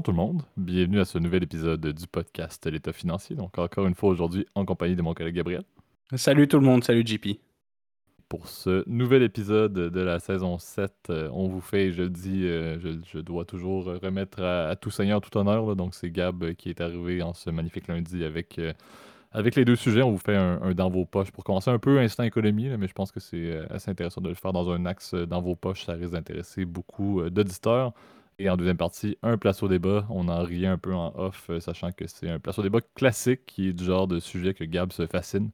bonjour tout le monde. Bienvenue à ce nouvel épisode du podcast L'État financier. Donc, encore une fois aujourd'hui en compagnie de mon collègue Gabriel. Salut tout le monde, salut JP. Pour ce nouvel épisode de la saison 7, euh, on vous fait, je le dis, euh, je, dois toujours remettre à, tout seigneur, tout honneur. donc, c'est Gab qui est arrivé en ce magnifique lundi avec, euh, avec les deux sujets. On vous fait un, dans vos poches pour commencer un peu instant économie, mais je pense que c'est assez intéressant de le faire dans un axe dans vos poches. Ça risque d'intéresser beaucoup d'auditeurs. Et en deuxième partie, un place au débat. On en riait un peu en off, euh, sachant que c'est un place au débat classique qui est du genre de sujet que Gab se fascine.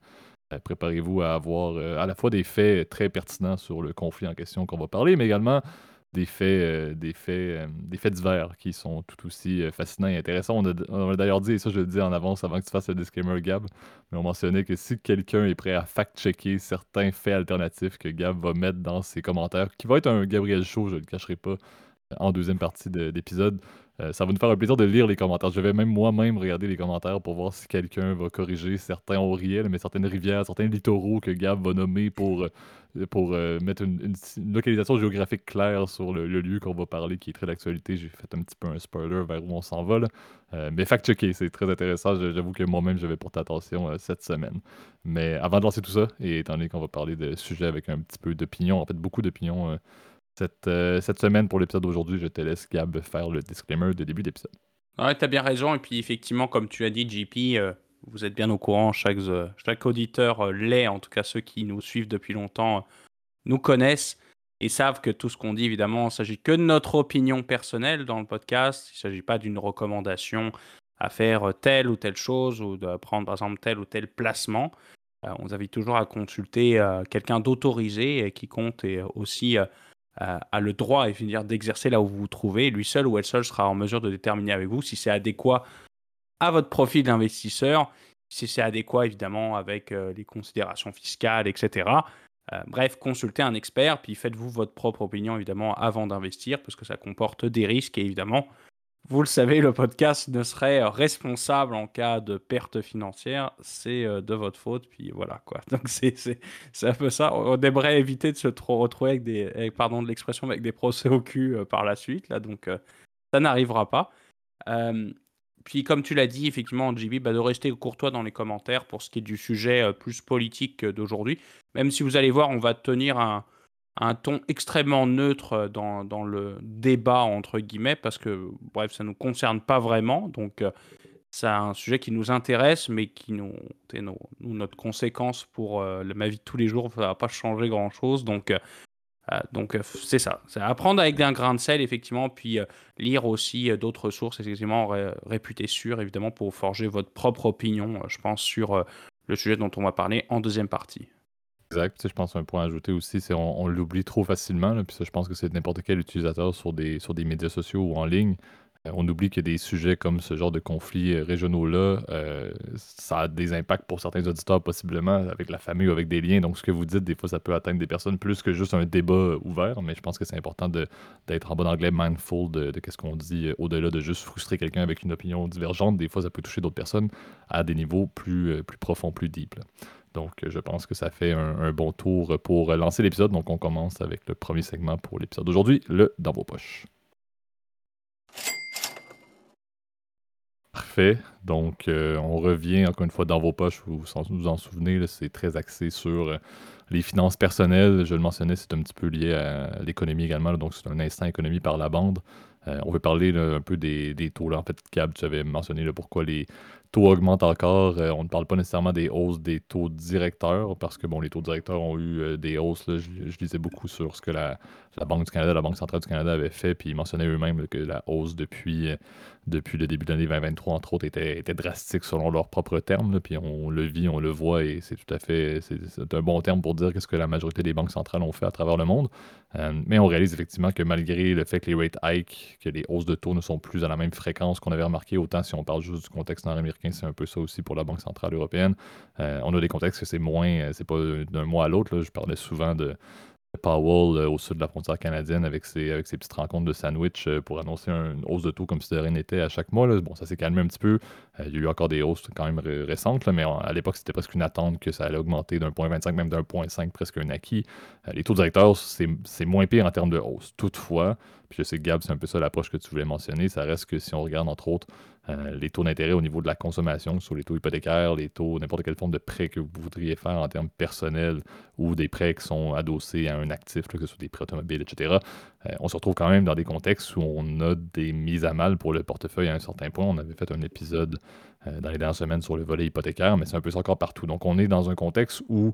Euh, préparez-vous à avoir euh, à la fois des faits très pertinents sur le conflit en question qu'on va parler, mais également des faits, des faits, des faits divers qui sont tout aussi fascinants et intéressants. On a, d'ailleurs dit, et ça je le dis en avance avant que tu fasses le disclaimer Gab, mais on mentionnait que si quelqu'un est prêt à fact-checker certains faits alternatifs que Gab va mettre dans ses commentaires, qui va être un Gabriel Show, je ne le cacherai pas, en deuxième partie de l'épisode. Euh, ça va nous faire un plaisir de lire les commentaires. Je vais même moi-même regarder les commentaires pour voir si quelqu'un va corriger certains Auriel, mais certaines rivières, certains littoraux que Gab va nommer pour, euh, euh, mettre une, localisation géographique claire sur le, lieu qu'on va parler, qui est très d'actualité. J'ai fait un petit peu un spoiler vers où on s'en va. mais fact-checker, c'est très intéressant. J'avoue que moi-même, je vais porter attention cette semaine. Mais avant de lancer tout ça, et étant donné qu'on va parler de sujets avec un petit peu d'opinion, en fait beaucoup d'opinion cette, euh, cette semaine pour l'épisode d'aujourd'hui. Je te laisse, Gab, faire le disclaimer de début d'épisode. Ouais, t'as bien raison. Et puis, effectivement, comme tu as dit, JP, euh, vous êtes bien au courant. Chaque, euh, auditeur l'est, en tout cas ceux qui nous suivent depuis longtemps, nous connaissent et savent que tout ce qu'on dit, évidemment, il ne s'agit que de notre opinion personnelle dans le podcast. Il ne s'agit pas d'une recommandation à faire telle ou telle chose ou de prendre, par exemple, tel ou tel placement. on vous invite toujours à consulter quelqu'un d'autorisé et qui compte et aussi a le droit d'exercer là où vous vous trouvez. Lui seul ou elle seule sera en mesure de déterminer avec vous si c'est adéquat à votre profil d'investisseur, si c'est adéquat évidemment avec euh, les considérations fiscales, etc. Euh, bref, consultez un expert, puis faites-vous votre propre opinion évidemment avant d'investir, parce que ça comporte des risques et évidemment vous le savez, le podcast ne serait responsable en cas de perte financière. C'est euh, de votre faute. Puis voilà, quoi. Donc, c'est un peu ça. On aimerait éviter de se retrouver avec des, pardon de l'expression, avec des procès au cul euh, par la suite. Là. Donc, euh, ça n'arrivera pas. puis, comme tu l'as dit, effectivement, JB, bah, de rester courtois dans les commentaires pour ce qui est du sujet plus politique d'aujourd'hui. Même si vous allez voir, on va tenir un un ton extrêmement neutre euh, dans, dans, le débat, entre guillemets, parce que, bref, ça ne nous concerne pas vraiment. Donc, euh, c'est un sujet qui nous intéresse, mais qui nous, nous notre conséquence pour euh, ma vie de tous les jours, ça ne va pas changer grand-chose. Donc, donc c'est ça. C'est apprendre avec un grain de sel, effectivement, puis lire aussi d'autres sources, effectivement, réputées sûres, évidemment, pour forger votre propre opinion, je pense, sur le sujet dont on va parler en deuxième partie. Exact. je pense un point à ajouter aussi, c'est on, l'oublie trop facilement. puis ça, je pense que c'est n'importe quel utilisateur sur des, sur des médias sociaux ou en ligne. Euh, on oublie que des sujets comme ce genre de conflits euh, régionaux-là, euh, ça a des impacts pour certains auditeurs possiblement avec la famille ou avec des liens. Donc ce que vous dites, des fois, ça peut atteindre des personnes plus que juste un débat ouvert. Mais je pense que c'est important d'être en bon anglais mindful de, de ce qu'on dit au-delà de juste frustrer quelqu'un avec une opinion divergente. Des fois, ça peut toucher d'autres personnes à des niveaux plus, plus profonds, plus deep. Donc, je pense que ça fait un, bon tour pour lancer l'épisode. Donc, on commence avec le premier segment pour l'épisode d'aujourd'hui, le Dans vos poches. Parfait. Donc, euh, on revient encore une fois dans vos poches. Vous vous en souvenez, c'est très axé sur euh, les finances personnelles. Je le mentionnais, c'est un petit peu lié à l'économie également. donc, c'est un instant économie par la bande. Euh, on veut parler un peu des, taux. Là. En fait, Cab, tu avais mentionné pourquoi les, taux augmentent encore. Euh, on ne parle pas nécessairement des hausses des taux directeurs, parce que bon, les taux directeurs ont eu euh, des hausses. je, lisais beaucoup sur ce que la, Banque du Canada, la Banque centrale du Canada avait fait, puis ils mentionnaient eux-mêmes que la hausse depuis, euh, depuis le début de l'année 2023, entre autres, était, était drastique selon leurs propres termes. puis on le vit, on le voit, et c'est tout à fait c'est un bon terme pour dire qu'est-ce que la majorité des banques centrales ont fait à travers le monde. mais on réalise effectivement que malgré le fait que les rate hikes, que les hausses de taux ne sont plus à la même fréquence qu'on avait remarqué, autant si on parle juste du contexte nord-américain, c'est un peu ça aussi pour la Banque centrale européenne. Euh, on a des contextes que c'est moins, euh, c'est pas d'un mois à l'autre. Je parlais souvent de Powell euh, au sud de la frontière canadienne avec ses, avec ses petites rencontres de sandwich pour annoncer une hausse de taux comme si de rien n'était à chaque mois. Bon, ça s'est calmé un petit peu. Il y a eu encore des hausses quand même récentes, mais à l'époque, c'était presque une attente que ça allait augmenter d'un point 25, même d'un point 5, presque un acquis. les taux directeurs, c'est moins pire en termes de hausse. Toutefois, puis je sais que Gab, c'est un peu ça l'approche que tu voulais mentionner, ça reste que si on regarde entre autres les taux d'intérêt au niveau de la consommation, sur les taux hypothécaires, les taux, n'importe quelle forme de prêt que vous voudriez faire en termes personnels ou des prêts qui sont adossés à un actif, que ce soit des prêts automobiles, etc., on se retrouve quand même dans des contextes où on a des mises à mal pour le portefeuille à un certain point. On avait fait un épisode euh, dans les dernières semaines sur le volet hypothécaire, mais c'est un peu ça encore partout. Donc, on est dans un contexte où,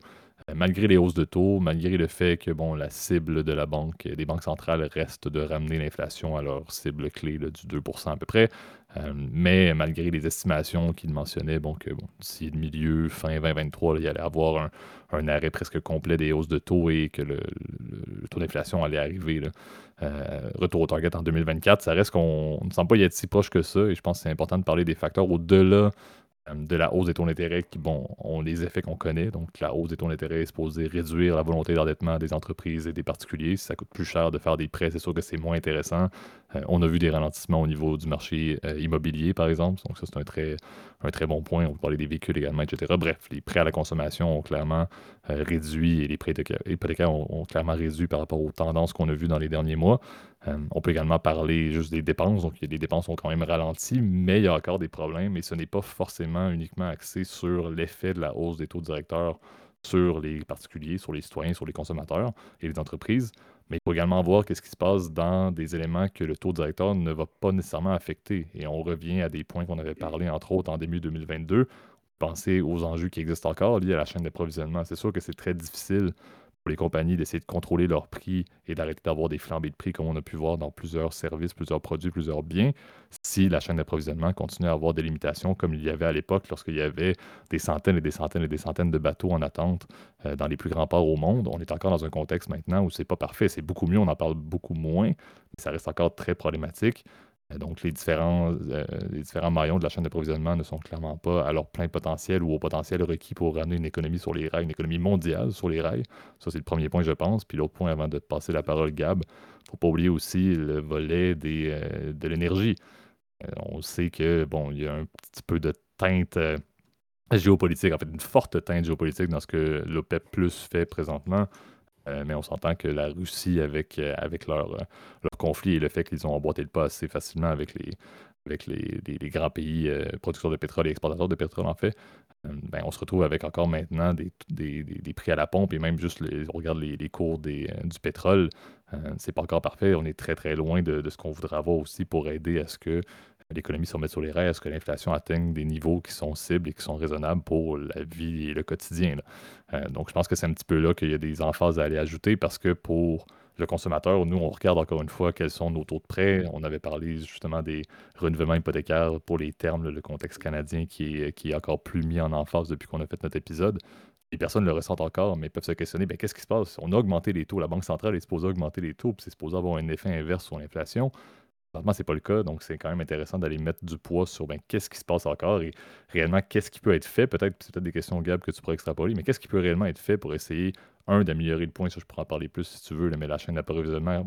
euh, malgré les hausses de taux, malgré le fait que bon, la cible de la banque, des banques centrales reste de ramener l'inflation à leur cible clé du 2% à peu près, euh, mais malgré les estimations qu'il mentionnait, bon, que bon, d'ici le milieu, fin 2023, il allait avoir un, arrêt presque complet des hausses de taux et que le, taux d'inflation allait arriver. retour au target en 2024, ça reste qu'on ne semble pas y être si proche que ça et je pense que c'est important de parler des facteurs au-delà euh, de la hausse des taux d'intérêt qui, bon, ont les effets qu'on connaît. Donc, la hausse des taux d'intérêt est supposée réduire la volonté d'endettement des entreprises et des particuliers. Si ça coûte plus cher de faire des prêts, c'est sûr que c'est moins intéressant. Euh, on a vu des ralentissements au niveau du marché euh, immobilier, par exemple. Donc, ça, c'est un très, bon point. On peut parler des véhicules également, etc. Bref, les prêts à la consommation ont clairement réduit et les prêts hypothécaires ont, clairement réduit par rapport aux tendances qu'on a vues dans les derniers mois. Euh, on peut également parler juste des dépenses. Donc, les dépenses ont quand même ralenti, mais il y a encore des problèmes et ce n'est pas forcément uniquement axé sur l'effet de la hausse des taux directeurs sur les particuliers, sur les citoyens, sur les consommateurs et les entreprises. Mais il faut également voir qu'est-ce qui se passe dans des éléments que le taux directeur ne va pas nécessairement affecter. Et on revient à des points qu'on avait parlé, entre autres, en début 2022. Pensez aux enjeux qui existent encore liés à la chaîne d'approvisionnement. C'est sûr que c'est très difficile pour les compagnies d'essayer de contrôler leurs prix et d'arrêter d'avoir des flambées de prix comme on a pu voir dans plusieurs services, plusieurs produits, plusieurs biens, si la chaîne d'approvisionnement continue à avoir des limitations comme il y avait à l'époque lorsqu'il y avait des centaines et des centaines et des centaines de bateaux en attente euh, dans les plus grands ports au monde. On est encore dans un contexte maintenant où c'est pas parfait, c'est beaucoup mieux, on en parle beaucoup moins, mais ça reste encore très problématique. Euh, donc, les différents, euh, les différents maillons de la chaîne d'approvisionnement ne sont clairement pas à leur plein potentiel ou au potentiel requis pour ramener une économie sur les rails, une économie mondiale sur les rails. Ça, c'est le premier point, je pense. Puis l'autre point, avant de passer la parole, Gab, il ne faut pas oublier aussi le volet des, euh, de l'énergie. on sait que, bon, il y a un petit peu de teinte géopolitique, en fait, une forte teinte géopolitique dans ce que l'OPEP Plus fait présentement. Euh, mais on s'entend que la Russie, avec, euh, avec leur, euh, leur conflit et le fait qu'ils ont emboîté le pas assez facilement avec les, avec les, grands pays producteurs de pétrole et exportateurs de pétrole, en fait, ben, on se retrouve avec encore maintenant des, des, des, prix à la pompe et même juste, les, on regarde les, les cours du pétrole, c'est pas encore parfait. On est très, très loin de, de ce qu'on voudrait avoir aussi pour aider à ce que l'économie se remette sur les rails, à ce que l'inflation atteigne des niveaux qui sont cibles et qui sont raisonnables pour la vie et le quotidien. Euh, donc, je pense que c'est un petit peu là qu'il y a des emphases à aller ajouter parce que pour le consommateur, nous, on regarde encore une fois quels sont nos taux de prêt. On avait parlé justement des renouvellements hypothécaires pour les termes, le contexte canadien qui est, qui est encore plus mis en emphase depuis qu'on a fait notre épisode. Les personnes le ressentent encore, mais peuvent se questionner ben, qu'est-ce qui se passe? On a augmenté les taux. La Banque centrale est supposée augmenter les taux, puis c'est supposé avoir un effet inverse sur l'inflation. Normalement, c'est pas le cas, donc c'est quand même intéressant d'aller mettre du poids sur ben, qu'est-ce qui se passe encore et réellement qu'est-ce qui peut être fait? Peut-être c'est peut-être des questions, Gab, que tu pourrais extrapoler, mais qu'est-ce qui peut réellement être fait pour essayer, un, d'améliorer le point, ça je pourrais en parler plus si tu veux, mais la chaîne d'approvisionnement,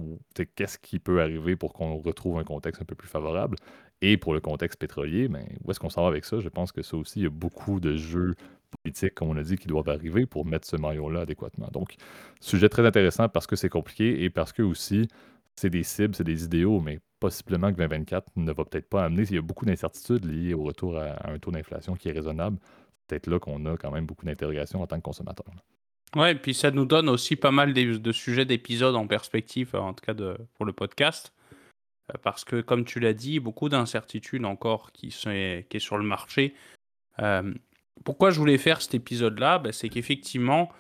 qu'est-ce qui peut arriver pour qu'on retrouve un contexte un peu plus favorable? Et pour le contexte pétrolier, ben, où est-ce qu'on s'en va avec ça? Je pense que ça aussi, il y a beaucoup de jeux politiques, comme on a dit, qui doivent arriver pour mettre ce maillot-là adéquatement. Donc, sujet très intéressant parce que c'est compliqué et parce que aussi, c'est des cibles, c'est des idéaux, mais possiblement que 2024 ne va peut-être pas amener. Il y a beaucoup d'incertitudes liées au retour à, un taux d'inflation qui est raisonnable. C'est peut-être là qu'on a quand même beaucoup d'interrogations en tant que consommateur. Ouais, et puis ça nous donne aussi pas mal de, sujets d'épisodes en perspective, en tout cas pour le podcast. Euh, parce que, comme tu l'as dit, beaucoup d'incertitudes encore qui, sont, qui est sur le marché. Euh, pourquoi je voulais faire cet épisode-là? Ben, C'est qu'effectivement,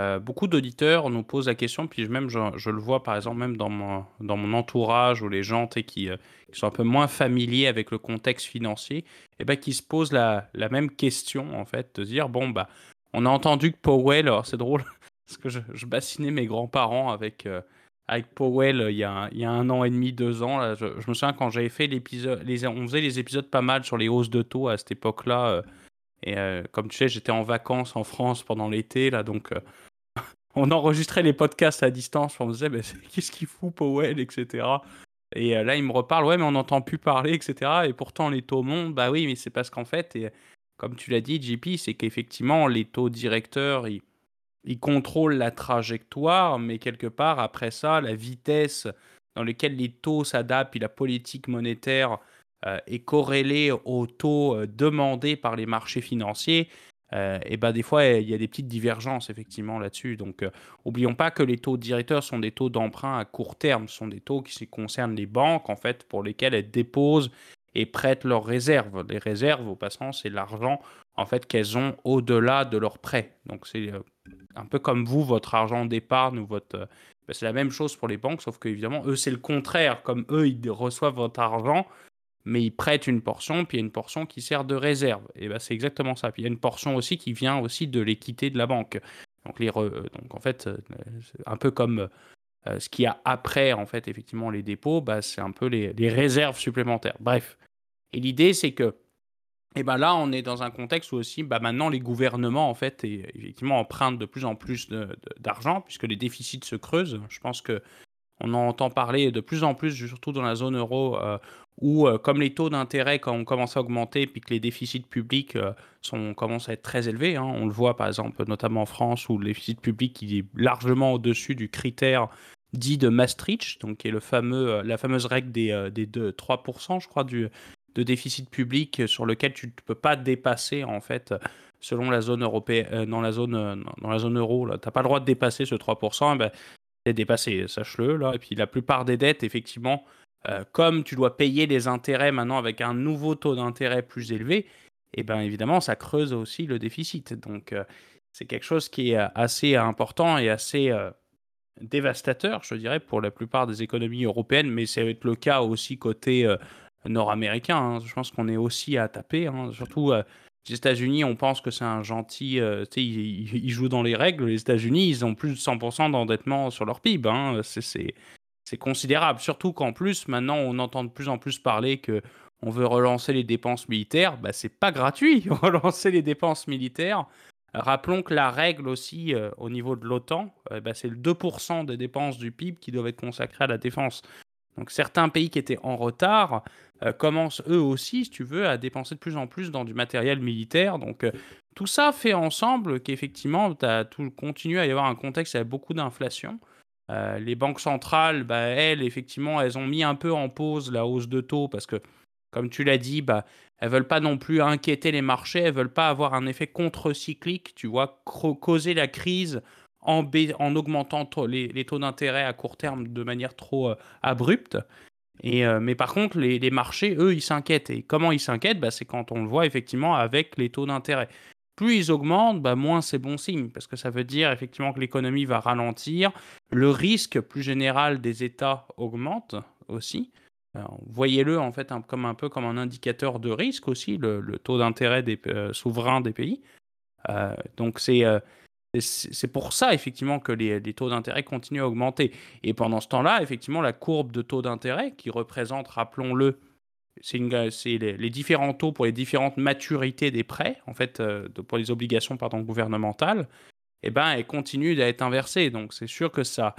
euh, beaucoup d'auditeurs nous posent la question, puis même je, le vois par exemple même dans mon, dans mon entourage ou les gens qui, qui, sont un peu moins familiers avec le contexte financier, et eh ben, qui se posent la, la, même question en fait, de dire bon bah on a entendu que Powell, alors c'est drôle parce que je, je, bassinais mes grands-parents avec, euh, avec Powell il y, a un, il y, a un, an et demi, deux ans. Là, je, me souviens quand j'avais fait l'épisode, on faisait les épisodes pas mal sur les hausses de taux à cette époque-là. Euh, et comme tu sais, j'étais en vacances en France pendant l'été, là, donc on enregistrait les podcasts à distance. On disait, bah, qu'est-ce qu'il fout Powell, etc. Et là, il me reparle, ouais, mais on n'entend plus parler, etc. Et pourtant, les taux montent. Bah oui, mais c'est parce qu'en fait, et, comme tu l'as dit, JP, c'est qu'effectivement, les taux directeurs, ils, ils, contrôlent la trajectoire, mais quelque part, après ça, la vitesse dans laquelle les taux s'adaptent, et la politique monétaire est corrélée aux taux demandés par les marchés financiers. Euh, et ben des fois, il y a des petites divergences effectivement là-dessus. Donc, euh, oublions pas que les taux directeurs sont des taux d'emprunt à court terme. Sont des taux qui concernent les banques, en fait, pour lesquelles elles déposent et prêtent leurs réserves. Les réserves, au passant, c'est l'argent en fait qu'elles ont au-delà de leurs prêts. Donc, c'est euh, un peu comme vous, votre argent d'épargne ou votre ben, c'est la même chose pour les banques, sauf qu'évidemment, eux, c'est le contraire. Comme eux, ils reçoivent votre argent, mais ils prêtent une portion, puis il y a une portion qui sert de réserve. Et ben c'est exactement ça. Puis il y a une portion aussi qui vient aussi de l'équité de la banque. Donc, les donc en fait, euh, un peu comme euh, ce qu'il y a après, en fait, effectivement, les dépôts, bah, c'est un peu les, les, réserves supplémentaires. Bref. Et l'idée, c'est que, et ben là, on est dans un contexte où aussi, bah, maintenant, les gouvernements, en fait, effectivement, empruntent de plus en plus d'argent, puisque les déficits se creusent. Je pense que on en entend parler de plus en plus, surtout dans la zone euro, euh, où euh, comme les taux d'intérêt quand on à augmenter, puis que les déficits publics euh, sont, commencent à être très élevés, hein. on le voit par exemple notamment en France, où le déficit public est largement au-dessus du critère dit de Maastricht, donc qui est le fameux, la fameuse règle des, des 3%, je crois, du, de déficit public sur lequel tu ne peux pas dépasser en fait selon la zone européenne dans la zone dans la zone euro tu n'as pas le droit de dépasser ce 3% ben, c'est dépassé, sache-le. Et puis la plupart des dettes, effectivement, euh, comme tu dois payer les intérêts maintenant avec un nouveau taux d'intérêt plus élevé, et eh bien évidemment, ça creuse aussi le déficit. Donc euh, c'est quelque chose qui est euh, assez important et assez dévastateur, je dirais, pour la plupart des économies européennes, mais ça va être le cas aussi côté nord-américain. Hein. Je pense qu'on est aussi à taper, hein. surtout les États-Unis, on pense que c'est un gentil. Ils, jouent dans les règles. Les États-Unis, ils ont plus de 100% d'endettement sur leur PIB. Hein. C'est considérable. Surtout qu'en plus, maintenant, on entend de plus en plus parler que on veut relancer les dépenses militaires. Bah, c'est pas gratuit, relancer les dépenses militaires. Rappelons que la règle aussi euh, au niveau de l'OTAN, euh, bah, c'est le 2% des dépenses du PIB qui doivent être consacrées à la défense. Donc certains pays qui étaient en retard euh, commencent eux aussi, si tu veux, à dépenser de plus en plus dans du matériel militaire. Donc tout ça fait ensemble qu'effectivement, tout continue à y avoir un contexte avec beaucoup d'inflation. Euh, les banques centrales, bah, elles, effectivement, elles ont mis un peu en pause la hausse de taux parce que, comme tu l'as dit, bah, elles veulent pas non plus inquiéter les marchés, elles veulent pas avoir un effet contre-cyclique, tu vois, causer la crise en, en augmentant les, taux d'intérêt à court terme de manière trop euh, abrupte. Et, euh, mais par contre, les, marchés, eux, ils s'inquiètent. Et comment ils s'inquiètent? Bah, C'est quand on le voit effectivement avec les taux d'intérêt. Plus ils augmentent, bah, moins c'est bon signe, parce que ça veut dire effectivement que l'économie va ralentir. Le risque plus général des États augmente aussi. Voyez-le en fait un, comme un peu comme un indicateur de risque aussi, le, taux d'intérêt des euh, souverains des pays. donc c'est c'est pour ça, effectivement, que les, taux d'intérêt continuent à augmenter. Et pendant ce temps-là, effectivement, la courbe de taux d'intérêt, qui représente, rappelons-le, c'est les, différents taux pour les différentes maturités des prêts, en fait, euh, pour les obligations pardon, gouvernementales, eh ben, elle continue d'être inversée. Donc, c'est sûr que ça,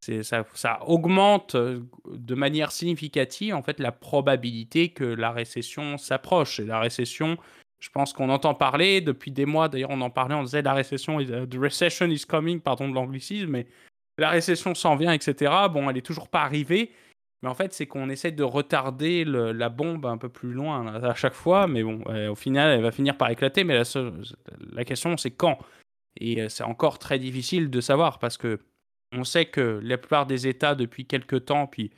ça, ça, augmente euh, de manière significative, en fait, la probabilité que la récession s'approche. Et la récession, je pense qu'on entend parler depuis des mois. D'ailleurs, on en parlait, on disait la récession, uh, the recession is coming, pardon de l'anglicisme, mais la récession s'en vient, etc. Bon, elle est toujours pas arrivée. Mais en fait, c'est qu'on essaie de retarder la bombe un peu plus loin à chaque fois. Mais bon, au final, elle va finir par éclater. Mais la, la question, c'est quand Et euh, c'est encore très difficile de savoir parce que on sait que la plupart des États, depuis quelques temps, puis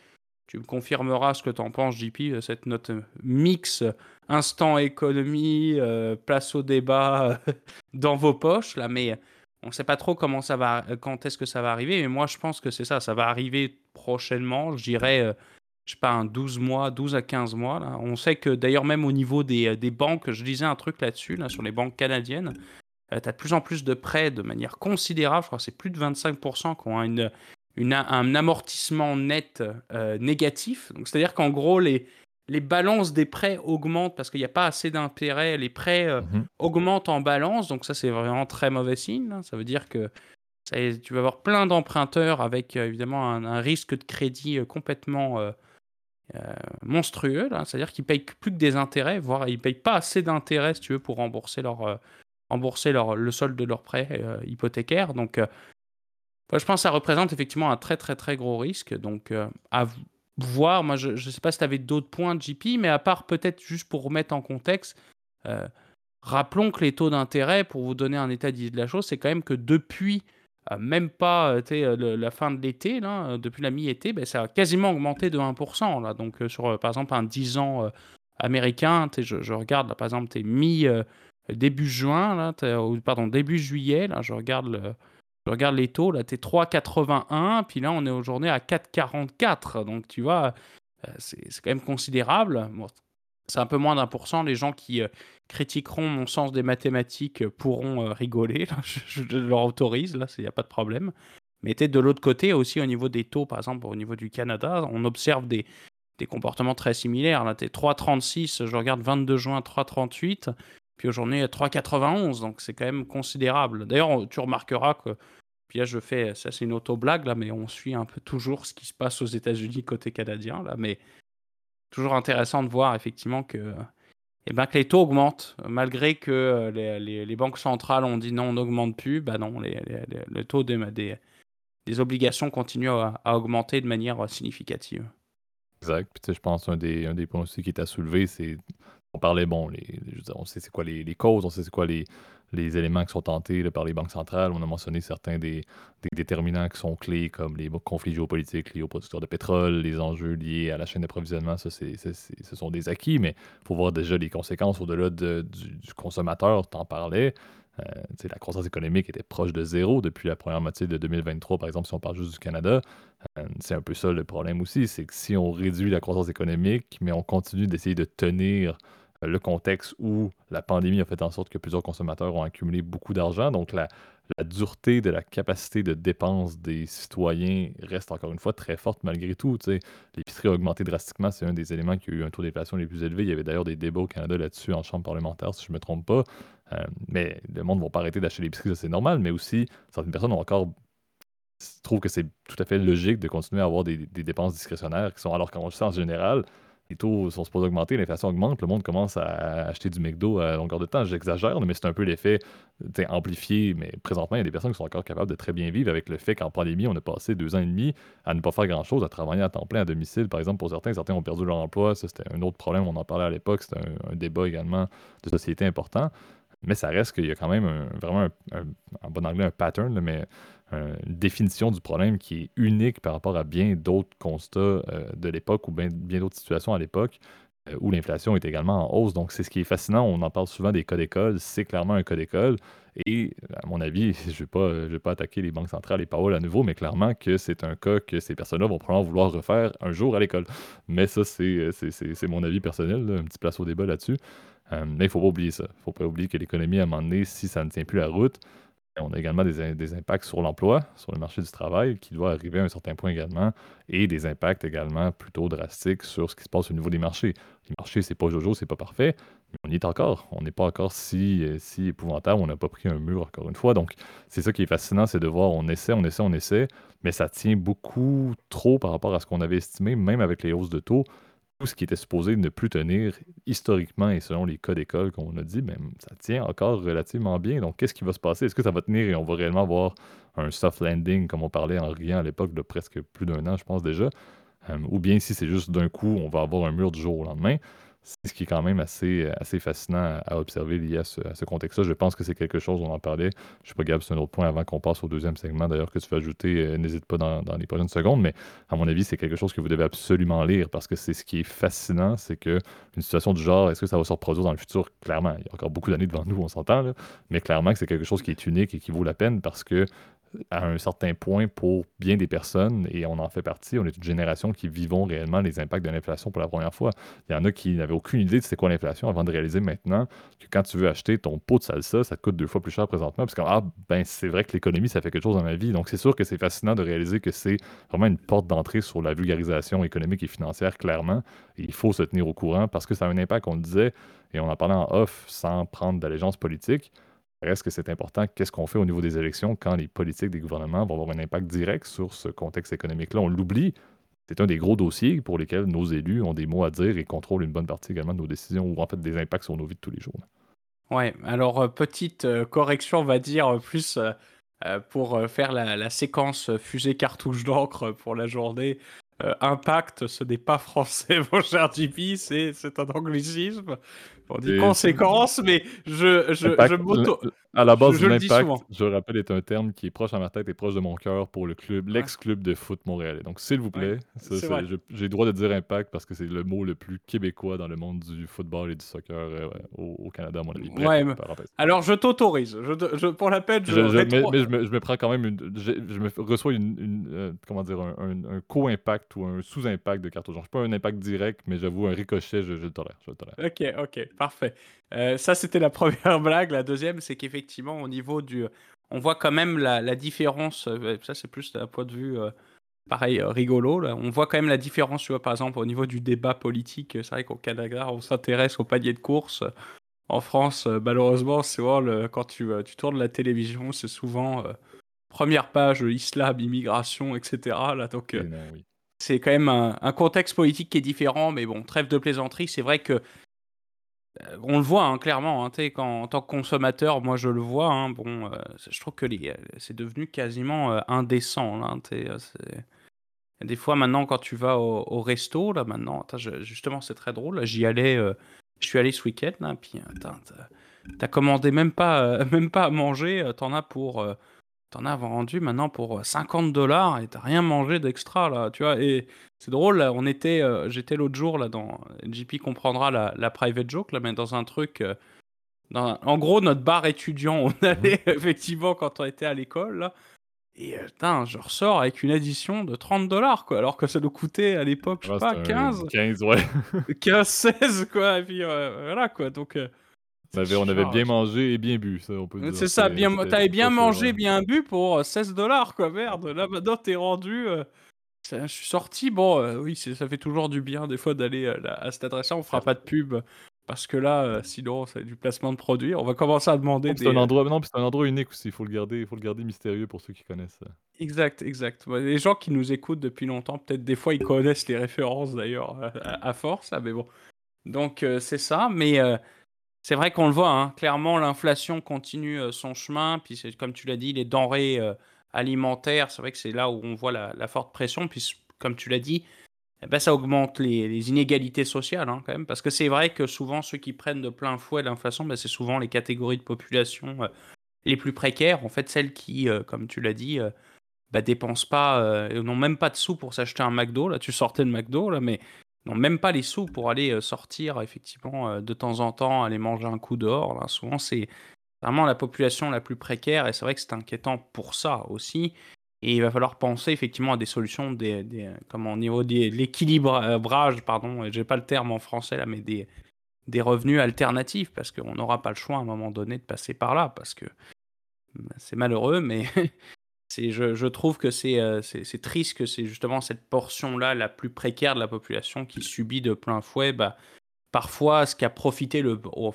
tu me confirmeras ce que tu en penses, JP, cette note mix instant économie, euh, place au débat dans vos poches, là, mais on ne sait pas trop comment ça va, quand est-ce que ça va arriver, mais moi je pense que c'est ça, ça va arriver prochainement, je dirais, euh, je sais pas, un 12 mois, 12 à 15 mois. On sait que d'ailleurs même au niveau des, euh, des banques, je disais un truc là-dessus, là, sur les banques canadiennes, tu as de plus en plus de prêts de manière considérable, je crois que c'est plus de 25% qui ont un amortissement net euh, négatif. C'est-à-dire qu'en gros, les, les balances des prêts augmentent parce qu'il n'y a pas assez d'intérêt. Les prêts euh, mhm. augmentent en balance, donc ça, c'est vraiment très mauvais signe. Ça veut dire que tu vas avoir plein d'emprunteurs avec évidemment un, risque de crédit complètement monstrueux. C'est-à-dire qu'ils payent plus que des intérêts, voire ils payent pas assez d'intérêts, si tu veux, pour rembourser leur, rembourser leur, le solde de leur prêt hypothécaire. Donc, je pense que ça représente effectivement un très très très gros risque. Donc, à voir, moi je ne sais pas si tu avais d'autres points de JP, mais à part peut-être juste pour remettre en contexte, rappelons que les taux d'intérêt, pour vous donner un état d'idée de la chose, c'est quand même que depuis même pas la fin de l'été, là, depuis la mi-été, ben, ça a quasiment augmenté de 1%. Là. Donc, sur par exemple un 10 ans américain, je, regarde là, par exemple, tu es mi début juin, là, pardon, début juillet, là, je regarde le, je regarde les taux, là, tu es 3,81, puis là, on est aujourd'hui à 4,44. Donc, tu vois, c'est c'est quand même considérable. c'est un peu moins d'un pour cent. Les gens qui critiqueront mon sens des mathématiques pourront rigoler. Je, leur autorise, là, il n'y a pas de problème. Mais tu de l'autre côté aussi au niveau des taux, par exemple, au niveau du Canada, on observe des, des comportements très similaires. Là, tu es 3,36, je regarde 22 juin 3,38. Puis aujourd'hui, 3,91, donc c'est quand même considérable. D'ailleurs, tu remarqueras que, puis là je fais, ça c'est une auto-blague, là, mais on suit un peu toujours ce qui se passe aux États-Unis côté canadien, là, mais toujours intéressant de voir effectivement que, eh ben, que les taux augmentent, malgré que les, les, banques centrales ont dit non, on n'augmente plus, bah non, les, le taux des, des, obligations continue à, augmenter de manière significative. Exact. Puis, je pense un des, un des points aussi qui est à soulever, c'est on parlait, bon, les, on sait c'est quoi les, causes, on sait c'est quoi les, éléments qui sont tentés par les banques centrales. On a mentionné certains des, déterminants qui sont clés, comme les conflits géopolitiques liés aux producteurs de pétrole, les enjeux liés à la chaîne d'approvisionnement. Ça, c'est, ce sont des acquis, mais il faut voir déjà les conséquences au-delà du, consommateur. T'en parlais. Euh, la croissance économique était proche de zéro depuis la première moitié de 2023, par exemple, si on parle juste du Canada. Euh, c'est un peu ça le problème aussi, c'est que si on réduit la croissance économique, mais on continue d'essayer de tenir le contexte où la pandémie a fait en sorte que plusieurs consommateurs ont accumulé beaucoup d'argent. Donc, la, dureté de la capacité de dépense des citoyens reste encore une fois très forte malgré tout. L'épicerie a augmenté drastiquement. C'est un des éléments qui a eu un taux d'inflation les plus élevés. Il y avait d'ailleurs des débats au Canada là-dessus en chambre parlementaire, si je ne me trompe pas. Euh, mais le monde ne va pas arrêter d'acheter l'épicerie, ça c'est normal. Mais aussi, certaines personnes ont encore trouvent que c'est tout à fait logique de continuer à avoir des, dépenses discrétionnaires qui sont alors qu'en en général, les taux sont supposés augmenter, l'inflation augmente, le monde commence à acheter du McDo à longueur de temps. J'exagère, mais c'est un peu l'effet amplifié. Mais présentement, il y a des personnes qui sont encore capables de très bien vivre avec le fait qu'en pandémie, on a passé deux ans et demi à ne pas faire grand-chose, à travailler à temps plein à domicile. Par exemple, pour certains, certains ont perdu leur emploi. Ça, c'était un autre problème. On en parlait à l'époque. C'était un, débat également de société important. Mais ça reste qu'il y a quand même vraiment, un, en bon anglais, un pattern, mais une définition du problème qui est unique par rapport à bien d'autres constats euh, de l'époque ou bien, bien d'autres situations à l'époque euh, où l'inflation est également en hausse. Donc, c'est ce qui est fascinant. On en parle souvent des cas d'école. C'est clairement un cas d'école. Et, à mon avis, je ne vais, pas, attaquer les banques centrales et Powell à nouveau, mais clairement que c'est un cas que ces personnes-là vont probablement vouloir refaire un jour à l'école. Mais ça, c'est mon avis personnel, un petit place au débat là-dessus. Euh, mais il ne faut pas oublier ça. Il ne faut pas oublier que l'économie, à un moment donné, si ça ne tient plus la route, on a également des, impacts sur l'emploi, sur le marché du travail, qui doit arriver à un certain point également, et des impacts également plutôt drastiques sur ce qui se passe au niveau des marchés. Les marchés, c'est pas Jojo, c'est pas parfait, mais on y est encore. On n'est pas encore si, si épouvantable, on n'a pas pris un mur encore une fois. Donc, c'est ça qui est fascinant, c'est de voir, on essaie, on essaie, on essaie, mais ça tient beaucoup trop par rapport à ce qu'on avait estimé, même avec les hausses de taux ce qui était supposé ne plus tenir historiquement et selon les cas d'école qu'on a dit, ben, ça tient encore relativement bien. Donc, qu'est-ce qui va se passer? Est-ce que ça va tenir et on va réellement avoir un soft landing, comme on parlait en riant à l'époque de presque plus d'un an, je pense déjà? Euh, ou bien si c'est juste d'un coup, on va avoir un mur du jour au lendemain? C'est ce qui est quand même assez, assez fascinant à, observer lié à ce, contexte-là. Je pense que c'est quelque chose, on en parlait. Je sais pas, Gab, c'est un autre point avant qu'on passe au deuxième segment, d'ailleurs, que tu veux ajouter. Euh, n'hésite pas dans, les prochaines secondes, mais à mon avis, c'est quelque chose que vous devez absolument lire parce que c'est ce qui est fascinant, c'est que une situation du genre, est-ce que ça va se reproduire dans le futur? Clairement, il y a encore beaucoup d'années devant nous, on s'entend, mais clairement que c'est quelque chose qui est unique et qui vaut la peine parce que à un certain point pour bien des personnes, et on en fait partie, on est une génération qui vivons réellement les impacts de l'inflation pour la première fois. Il y en a qui n'avaient aucune idée de c'est quoi l'inflation avant de réaliser maintenant que quand tu veux acheter ton pot de salsa, ça te coûte deux fois plus cher présentement, parce que ah, ben, c'est vrai que l'économie, ça fait quelque chose dans ma vie. Donc c'est sûr que c'est fascinant de réaliser que c'est vraiment une porte d'entrée sur la vulgarisation économique et financière, clairement. Il faut se tenir au courant parce que ça a un impact, on le disait, et on en parlait en off sans prendre d'allégeance politique reste que c'est important. Qu'est-ce qu'on fait au niveau des élections quand les politiques des gouvernements vont avoir un impact direct sur ce contexte économique-là? On l'oublie. C'est un des gros dossiers pour lesquels nos élus ont des mots à dire et contrôlent une bonne partie également de nos décisions ou en fait des impacts sur nos vies de tous les jours. Ouais, alors euh, petite euh, correction, on va dire euh, plus pour faire la, séquence fusée cartouche d'encre pour la journée. impact, ce n'est pas français, mon cher JP, c'est un anglicisme. On dit conséquence, mais je, je, je m'auto. À la base, l'impact, je rappelle, est un terme qui est proche à ma tête et proche de mon cœur pour le club, l'ex-club de foot montréalais. Donc, s'il vous plaît, j'ai le droit de dire impact parce que c'est le mot le plus québécois dans le monde du football et du soccer euh, au, Canada, à mon avis. alors, je t'autorise. Je, pour la peine, je, mais, je, me, prends quand même une. Je, me reçois une. Euh, comment dire, un, co-impact ou un sous-impact de carte jaune. Je pas un impact direct, mais j'avoue, un ricochet, je, le tolère. Je Ok, ok, parfait. Euh, ça, c'était la première blague. La deuxième, c'est qu'effectivement, effectivement, au niveau du. On voit quand même la, différence. Euh, ça, c'est plus d'un point de vue. Euh, pareil, rigolo. Là. On voit quand même la différence, tu vois, par exemple, au niveau du débat politique. C'est vrai qu'au Canada, on s'intéresse au panier de course. En France, malheureusement, c'est quand tu, tu, tournes la télévision, c'est souvent première page islam, immigration, etc. Là, donc, c'est quand même un, un, contexte politique qui est différent. Mais bon, trêve de plaisanterie, c'est vrai que on le voit hein, clairement, hein, quand, en tant que consommateur, moi je le vois. Hein, bon, euh, je trouve que euh, c'est devenu quasiment indécent. Là, des fois maintenant, quand tu vas au, resto, là maintenant, justement, c'est très drôle. J'y allais, je suis allé ce week-end, puis t'as commandé même pas, même pas à manger, t'en as pour t'en as vendu maintenant pour 50 dollars et t'as rien mangé d'extra là, tu vois. Et c'est drôle, on était, euh, j'étais l'autre jour là dans, JP comprendra la, private joke là, mais dans un truc, euh, dans, en gros notre bar étudiant, on mhm. allait effectivement quand on était à l'école là. Et euh, putain, je ressors avec une édition de 30 dollars, quoi, alors que ça nous coûtait à l'époque, je sais pas, 15. 15, ouais. 15, 16, quoi, et puis voilà, quoi. Donc, on avait, bien mangé et bien bu, ça, on peut C'est ça, bien, t'avais bien mangé, bien bu pour 16 dollars, quoi, merde. Là, maintenant, t'es rendu. Euh, je suis sorti, bon, euh, oui, ça fait toujours du bien, des fois, d'aller euh, à cette adresse-là. On fera pas de pub, parce que là, sinon, c'est du placement de produits. On va commencer à demander. C'est un endroit, non, c'est un endroit unique aussi. Il faut le garder, faut le garder mystérieux pour ceux qui connaissent. Exact, exact. Les gens qui nous écoutent depuis longtemps, peut-être des fois, ils connaissent les références d'ailleurs, à, force, mais bon. Donc, c'est ça, mais. C'est vrai qu'on le voit, hein. clairement l'inflation continue euh, son chemin, puis comme tu l'as dit, les denrées euh, alimentaires, c'est vrai que c'est là où on voit la, forte pression, puis comme tu l'as dit, eh ben, ça augmente les, inégalités sociales hein, quand même, parce que c'est vrai que souvent ceux qui prennent de plein fouet l'inflation, ben, c'est souvent les catégories de population euh, les plus précaires, en fait celles qui, comme tu l'as dit, bah, dépensent pas, n'ont même pas de sous pour s'acheter un McDo, là tu sortais de McDo, là, mais n'ont même pas les sous pour aller euh, sortir effectivement euh, de temps en temps, aller manger un coup dehors. Là. Souvent, c'est vraiment la population la plus précaire et c'est vrai que c'est inquiétant pour ça aussi. Et il va falloir penser effectivement à des solutions, des, des comme au niveau de l'équilibrage, pardon, j'ai pas le terme en français là, mais des, des revenus alternatifs parce qu'on n'aura pas le choix à un moment donné de passer par là parce que bah, c'est malheureux, mais je, trouve que euh, c'est triste que c'est justement cette portion-là la plus précaire de la population qui subit de plein fouet bah, parfois ce qui a profité au,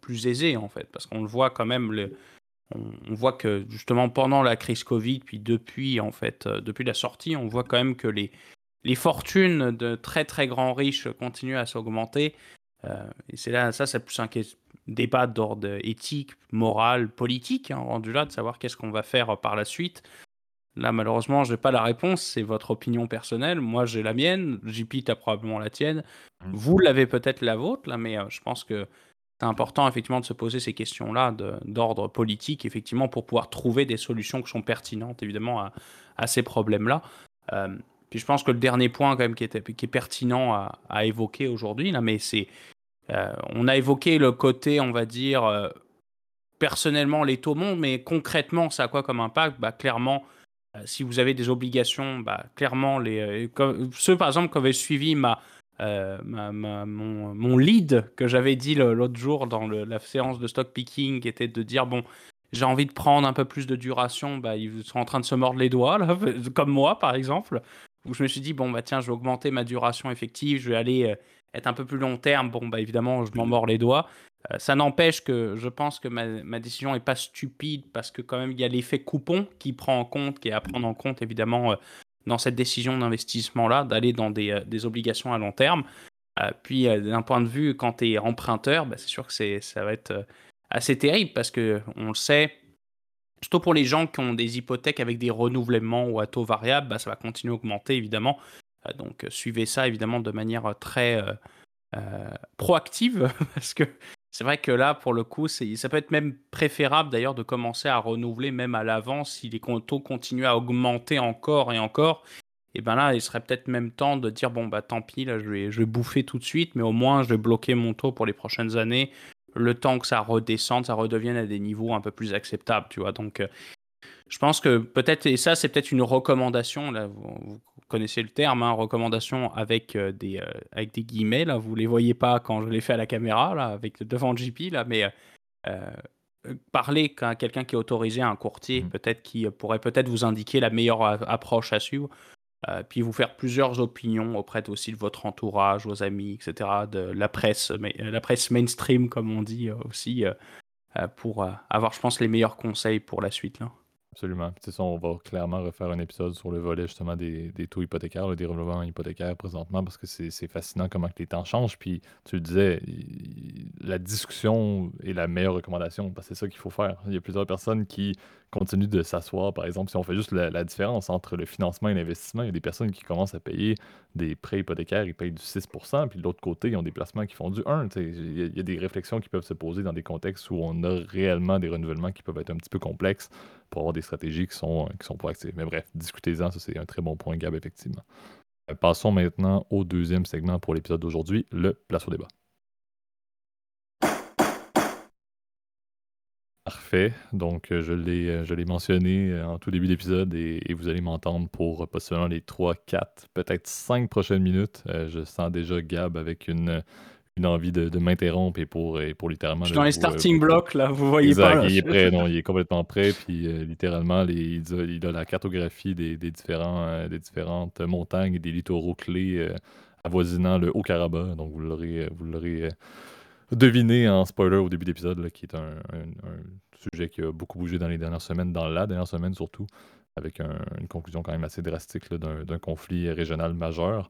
plus aisé, en fait, parce qu'on le voit quand même, on, voit que justement pendant la crise Covid, puis depuis, en fait, euh, depuis la sortie, on voit quand même que les fortunes de très très grands riches continuent à s'augmenter. Euh, et c'est là, ça, c'est plus un débat d'ordre éthique, moral, politique, hein, rendu là, de savoir qu'est-ce qu'on va faire par la suite. Là, malheureusement, je n'ai pas la réponse, c'est votre opinion personnelle. Moi, j'ai la mienne, JP, tu as probablement la tienne. Mmh. Vous l'avez peut-être la vôtre, là, mais euh, je pense que c'est important, effectivement, de se poser ces questions-là d'ordre politique, effectivement, pour pouvoir trouver des solutions qui sont pertinentes, évidemment, à, à ces problèmes-là. Euh, puis je pense que le dernier point, quand même, qui, est pertinent à, à évoquer aujourd'hui, là, mais c'est euh, on a évoqué le côté, on va dire, euh, personnellement, les taux montent, mais concrètement, ça a quoi comme impact? Bah, Clairement, euh, si vous avez des obligations, bah, clairement, les, ceux par exemple qui avaient suivi ma, mon, lead que j'avais dit l'autre jour dans la séance de stock picking, qui était de dire bon, j'ai envie de prendre un peu plus de duration, bah, ils sont en train de se mordre les doigts, comme moi par exemple. je me suis dit, bon, bah tiens, je vais augmenter ma duration effective, je vais aller être un peu plus long terme. Bon, bah évidemment, je m'en mords les doigts. ça n'empêche que je pense que ma, ma décision n'est pas stupide parce que quand même, il y a l'effet coupon qui prend en compte, qui est à prendre en compte évidemment dans cette décision d'investissement-là, d'aller dans des, des, obligations à long terme. puis d'un point de vue, quand tu es emprunteur, bah, c'est sûr que ça va être assez terrible parce que on le sait, Surtout pour les gens qui ont des hypothèques avec des renouvellements ou à taux variable, bah, ça va continuer à augmenter évidemment. Euh, donc euh, suivez ça évidemment de manière euh, très proactive parce que c'est vrai que là pour le coup ça peut être même préférable d'ailleurs de commencer à renouveler même à l'avance si les taux continuent à augmenter encore et encore. Et ben là il serait peut-être même temps de dire bon bah tant pis là je vais, je vais bouffer tout de suite mais au moins je vais bloquer mon taux pour les prochaines années le temps que ça redescende, ça redevienne à des niveaux un peu plus acceptables, tu vois. Donc, je pense que peut-être, et ça, c'est peut-être une recommandation, là, vous, connaissez le terme, hein, recommandation avec, euh, des, euh, avec des guillemets, là, vous les voyez pas quand je l'ai fait à la caméra, là, avec devant JP, là, mais parler à quelqu'un qui est autorisé, un courtier, mmh. peut-être qui pourrait peut-être vous indiquer la meilleure approche à suivre. Euh, puis vous faire plusieurs opinions auprès aussi de votre entourage, vos amis, etc., de la presse, mais, euh, la presse mainstream, comme on dit euh, aussi, pour avoir, je pense, les meilleurs conseils pour la suite. Là. Absolument. On va clairement refaire un épisode sur le volet justement des, des taux hypothécaires, le développement hypothécaire présentement, parce que c'est fascinant comment les temps changent. Puis tu le disais, la discussion est la meilleure recommandation, parce que c'est ça qu'il faut faire. Il y a plusieurs personnes qui continuent de s'asseoir, par exemple, si on fait juste la, différence entre le financement et l'investissement, il y a des personnes qui commencent à payer des prêts hypothécaires, ils payent du 6% puis de l'autre côté, ils ont des placements qui font du 1 Il y, a des réflexions qui peuvent se poser dans des contextes où on a réellement des renouvellements qui peuvent être un petit peu complexes pour avoir des stratégies qui sont, qui sont proactives. Mais bref, discutez-en, ça c'est un très bon point, Gab, effectivement. Euh, passons maintenant au deuxième segment pour l'épisode d'aujourd'hui, le place au débat. Parfait. Donc, euh, je l'ai, euh, mentionné euh, en tout début d'épisode et, vous allez m'entendre pour possiblement les 3, 4, peut-être 5 prochaines minutes. je sens déjà Gab avec une, une envie de, m'interrompre et pour, et pour littéralement. Je suis dans les starting blocks, là, vous voyez pas. il est prêt, non, il est complètement prêt. Puis littéralement, les, il, a, la cartographie des, des, différents, des différentes montagnes et des littoraux clés avoisinant le Haut-Karabakh. Donc, vous l'aurez. Vous l'aurez deviner en spoiler au début d'épisode, qui est un, sujet qui a beaucoup bougé dans les dernières semaines, dans la dernière semaine surtout, avec une conclusion quand même assez drastique d'un conflit régional majeur.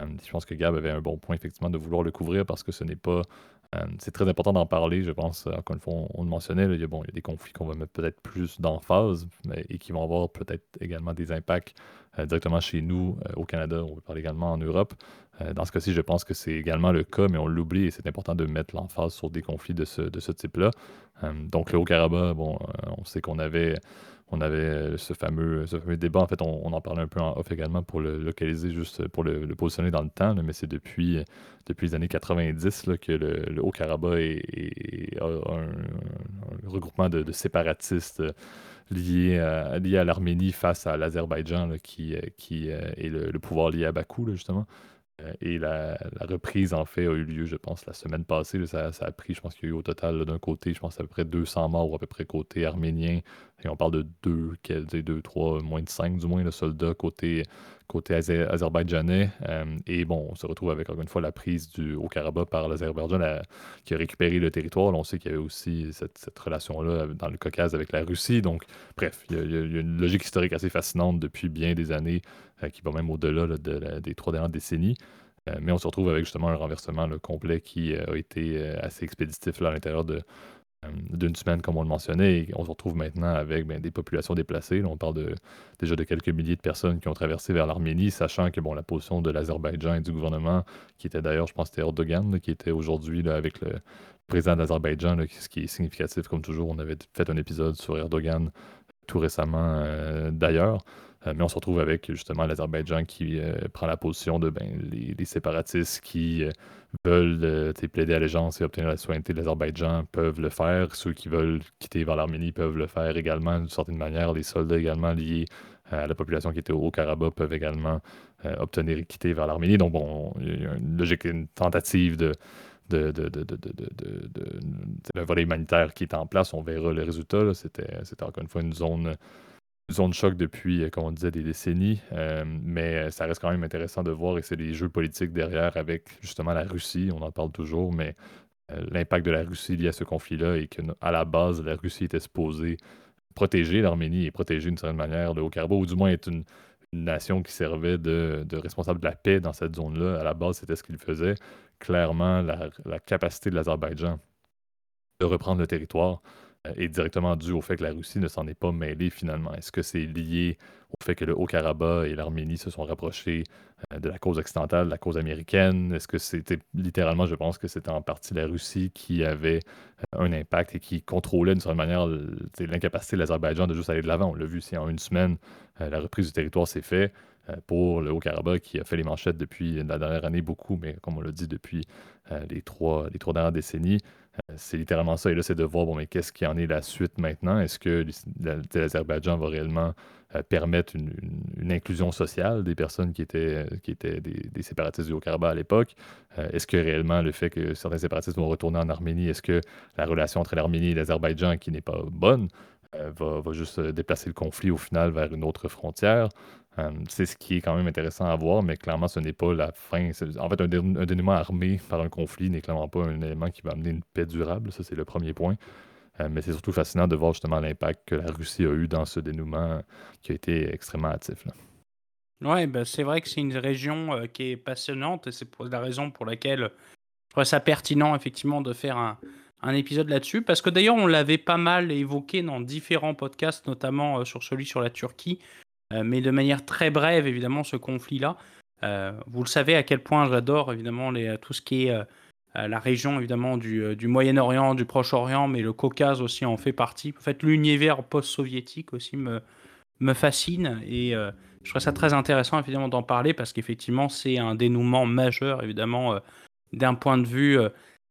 Euh, je pense que Gab avait un bon point effectivement de vouloir le couvrir parce que ce n'est pas euh, c'est très important d'en parler, je pense. Encore une fois, on, le mentionnait, il, y a, bon, il y a des conflits qu'on va mettre peut-être plus d'emphase et qui vont avoir peut-être également des impacts euh, directement chez nous euh, au Canada. On va parler également en Europe. dans ce cas-ci, je pense que c'est également le cas, mais on l'oublie et c'est important de mettre l'emphase sur des conflits de ce, de ce type-là. donc, le Haut-Karabakh, bon, on sait qu'on avait on avait euh, ce fameux, ce fameux débat. En fait, on, en parlait un peu en off également pour le localiser, juste pour le, positionner dans le temps, mais c'est depuis, depuis les années 90 que le, Haut-Karabakh est, un, regroupement de, séparatistes liés à, liés à l'Arménie face à l'Azerbaïdjan, qui, qui est le, pouvoir lié à Bakou, justement. Euh, et la, reprise, en fait, a eu lieu, je pense, la semaine passée. ça, a pris, je pense qu'il y a eu au total, d'un côté, je pense, à peu près 200 morts, à peu près côté arménien. Et on parle de 2, 2 3, moins de 5 du moins, le soldats côté, azerbaïdjanais. Euh, et bon, on se retrouve avec, encore une fois, la prise du Haut-Karabakh par l'Azerbaïdjan qui a récupéré le territoire. on sait qu'il y avait aussi cette, relation-là dans le Caucase avec la Russie. Donc, bref, il y, a, une logique historique assez fascinante depuis bien des années euh, qui va même au-delà des trois dernières décennies. Euh, mais on se retrouve avec justement un renversement complet qui a été assez expéditif à l'intérieur de, d'une semaine, comme on le mentionnait, et on se retrouve maintenant avec ben, des populations déplacées. on parle déjà de quelques milliers de personnes qui ont traversé vers l'Arménie, sachant que bon, la position de l'Azerbaïdjan et du gouvernement, qui était d'ailleurs, je pense, c'était Erdogan, qui était aujourd'hui avec le président d'Azerbaïdjan, ce qui est significatif, comme toujours. On avait fait un épisode sur Erdogan tout récemment, euh, d'ailleurs. Euh, mais on se retrouve avec justement l'Azerbaïdjan qui prend la position de ben, les, séparatistes qui veulent euh, plaider allégeance et obtenir la souveraineté de l'Azerbaïdjan peuvent le faire. Ceux qui veulent quitter vers l'Arménie peuvent le faire également d'une certaine manière. Les soldats également liés euh, à la population qui était au Haut-Karabakh peuvent également euh, obtenir et quitter vers l'Arménie. Donc, bon, il y a une logique, une tentative de, de, de, de, de, le volet humanitaire qui est en place. On verra le résultat. C'était encore une fois une zone zone de choc depuis, comme on disait, des décennies, mais ça reste quand même intéressant de voir et c'est les jeux politiques derrière avec justement la Russie, on en parle toujours, mais l'impact de la Russie lié à ce conflit-là et qu'à la base, la Russie était supposée protéger l'Arménie et protéger d'une certaine manière le Haut-Karabakh, ou du moins être une, nation qui servait de, responsable de la paix dans cette zone-là. À la base, c'était ce qu'il faisait. Clairement, la, capacité de l'Azerbaïdjan de reprendre le territoire euh, est directement due au fait que la Russie ne s'en est pas mêlée finalement. Est-ce que c'est lié au fait que le Haut-Karabakh et l'Arménie se sont rapprochés euh, de la cause occidentale, de la cause américaine? Est-ce que c'était littéralement, je pense que c'était en partie la Russie qui avait euh, un impact et qui contrôlait d'une certaine manière l'incapacité de l'Azerbaïdjan de juste aller de l'avant? On l'a vu, si en une semaine, la reprise du territoire s'est faite pour le Haut-Karabakh qui a fait les manchettes depuis la dernière année beaucoup, mais comme on l'a dit depuis les trois dernières décennies. C'est littéralement ça. Et là, c'est de voir, bon, mais qu'est-ce qui en est la suite maintenant? Est-ce que l'Azerbaïdjan va réellement permettre une, inclusion sociale des personnes qui étaient, qui étaient des, séparatistes du Haut-Karabakh à l'époque? est-ce que réellement le fait que certains séparatistes vont retourner en Arménie, est-ce que la relation entre l'Arménie et l'Azerbaïdjan, qui n'est pas bonne, va, va, juste déplacer le conflit au final vers une autre frontière? Euh, c'est ce qui est quand même intéressant à voir, mais clairement, ce n'est pas la fin. En fait, un, dénouement armé par un conflit n'est clairement pas un élément qui va amener une paix durable. Ça, c'est le premier point. Euh, mais c'est surtout fascinant de voir justement l'impact que la Russie a eu dans ce dénouement qui a été extrêmement hâtif. Oui, ben, c'est vrai que c'est une région euh, qui est passionnante et c'est la raison pour laquelle je trouve ça pertinent effectivement de faire un, un épisode là-dessus. Parce que d'ailleurs, on l'avait pas mal évoqué dans différents podcasts, notamment sur celui sur la Turquie, euh, mais de manière très brève, évidemment, ce conflit-là. Euh, vous le savez à quel point j'adore, évidemment, les, tout ce qui est euh, la région, évidemment, du, Moyen-Orient, du Proche-Orient, mais le Caucase aussi en fait partie. En fait, l'univers post-soviétique aussi me, me fascine et je trouve ça très intéressant, évidemment, d'en parler parce qu'effectivement, c'est un dénouement majeur, évidemment, d'un point de vue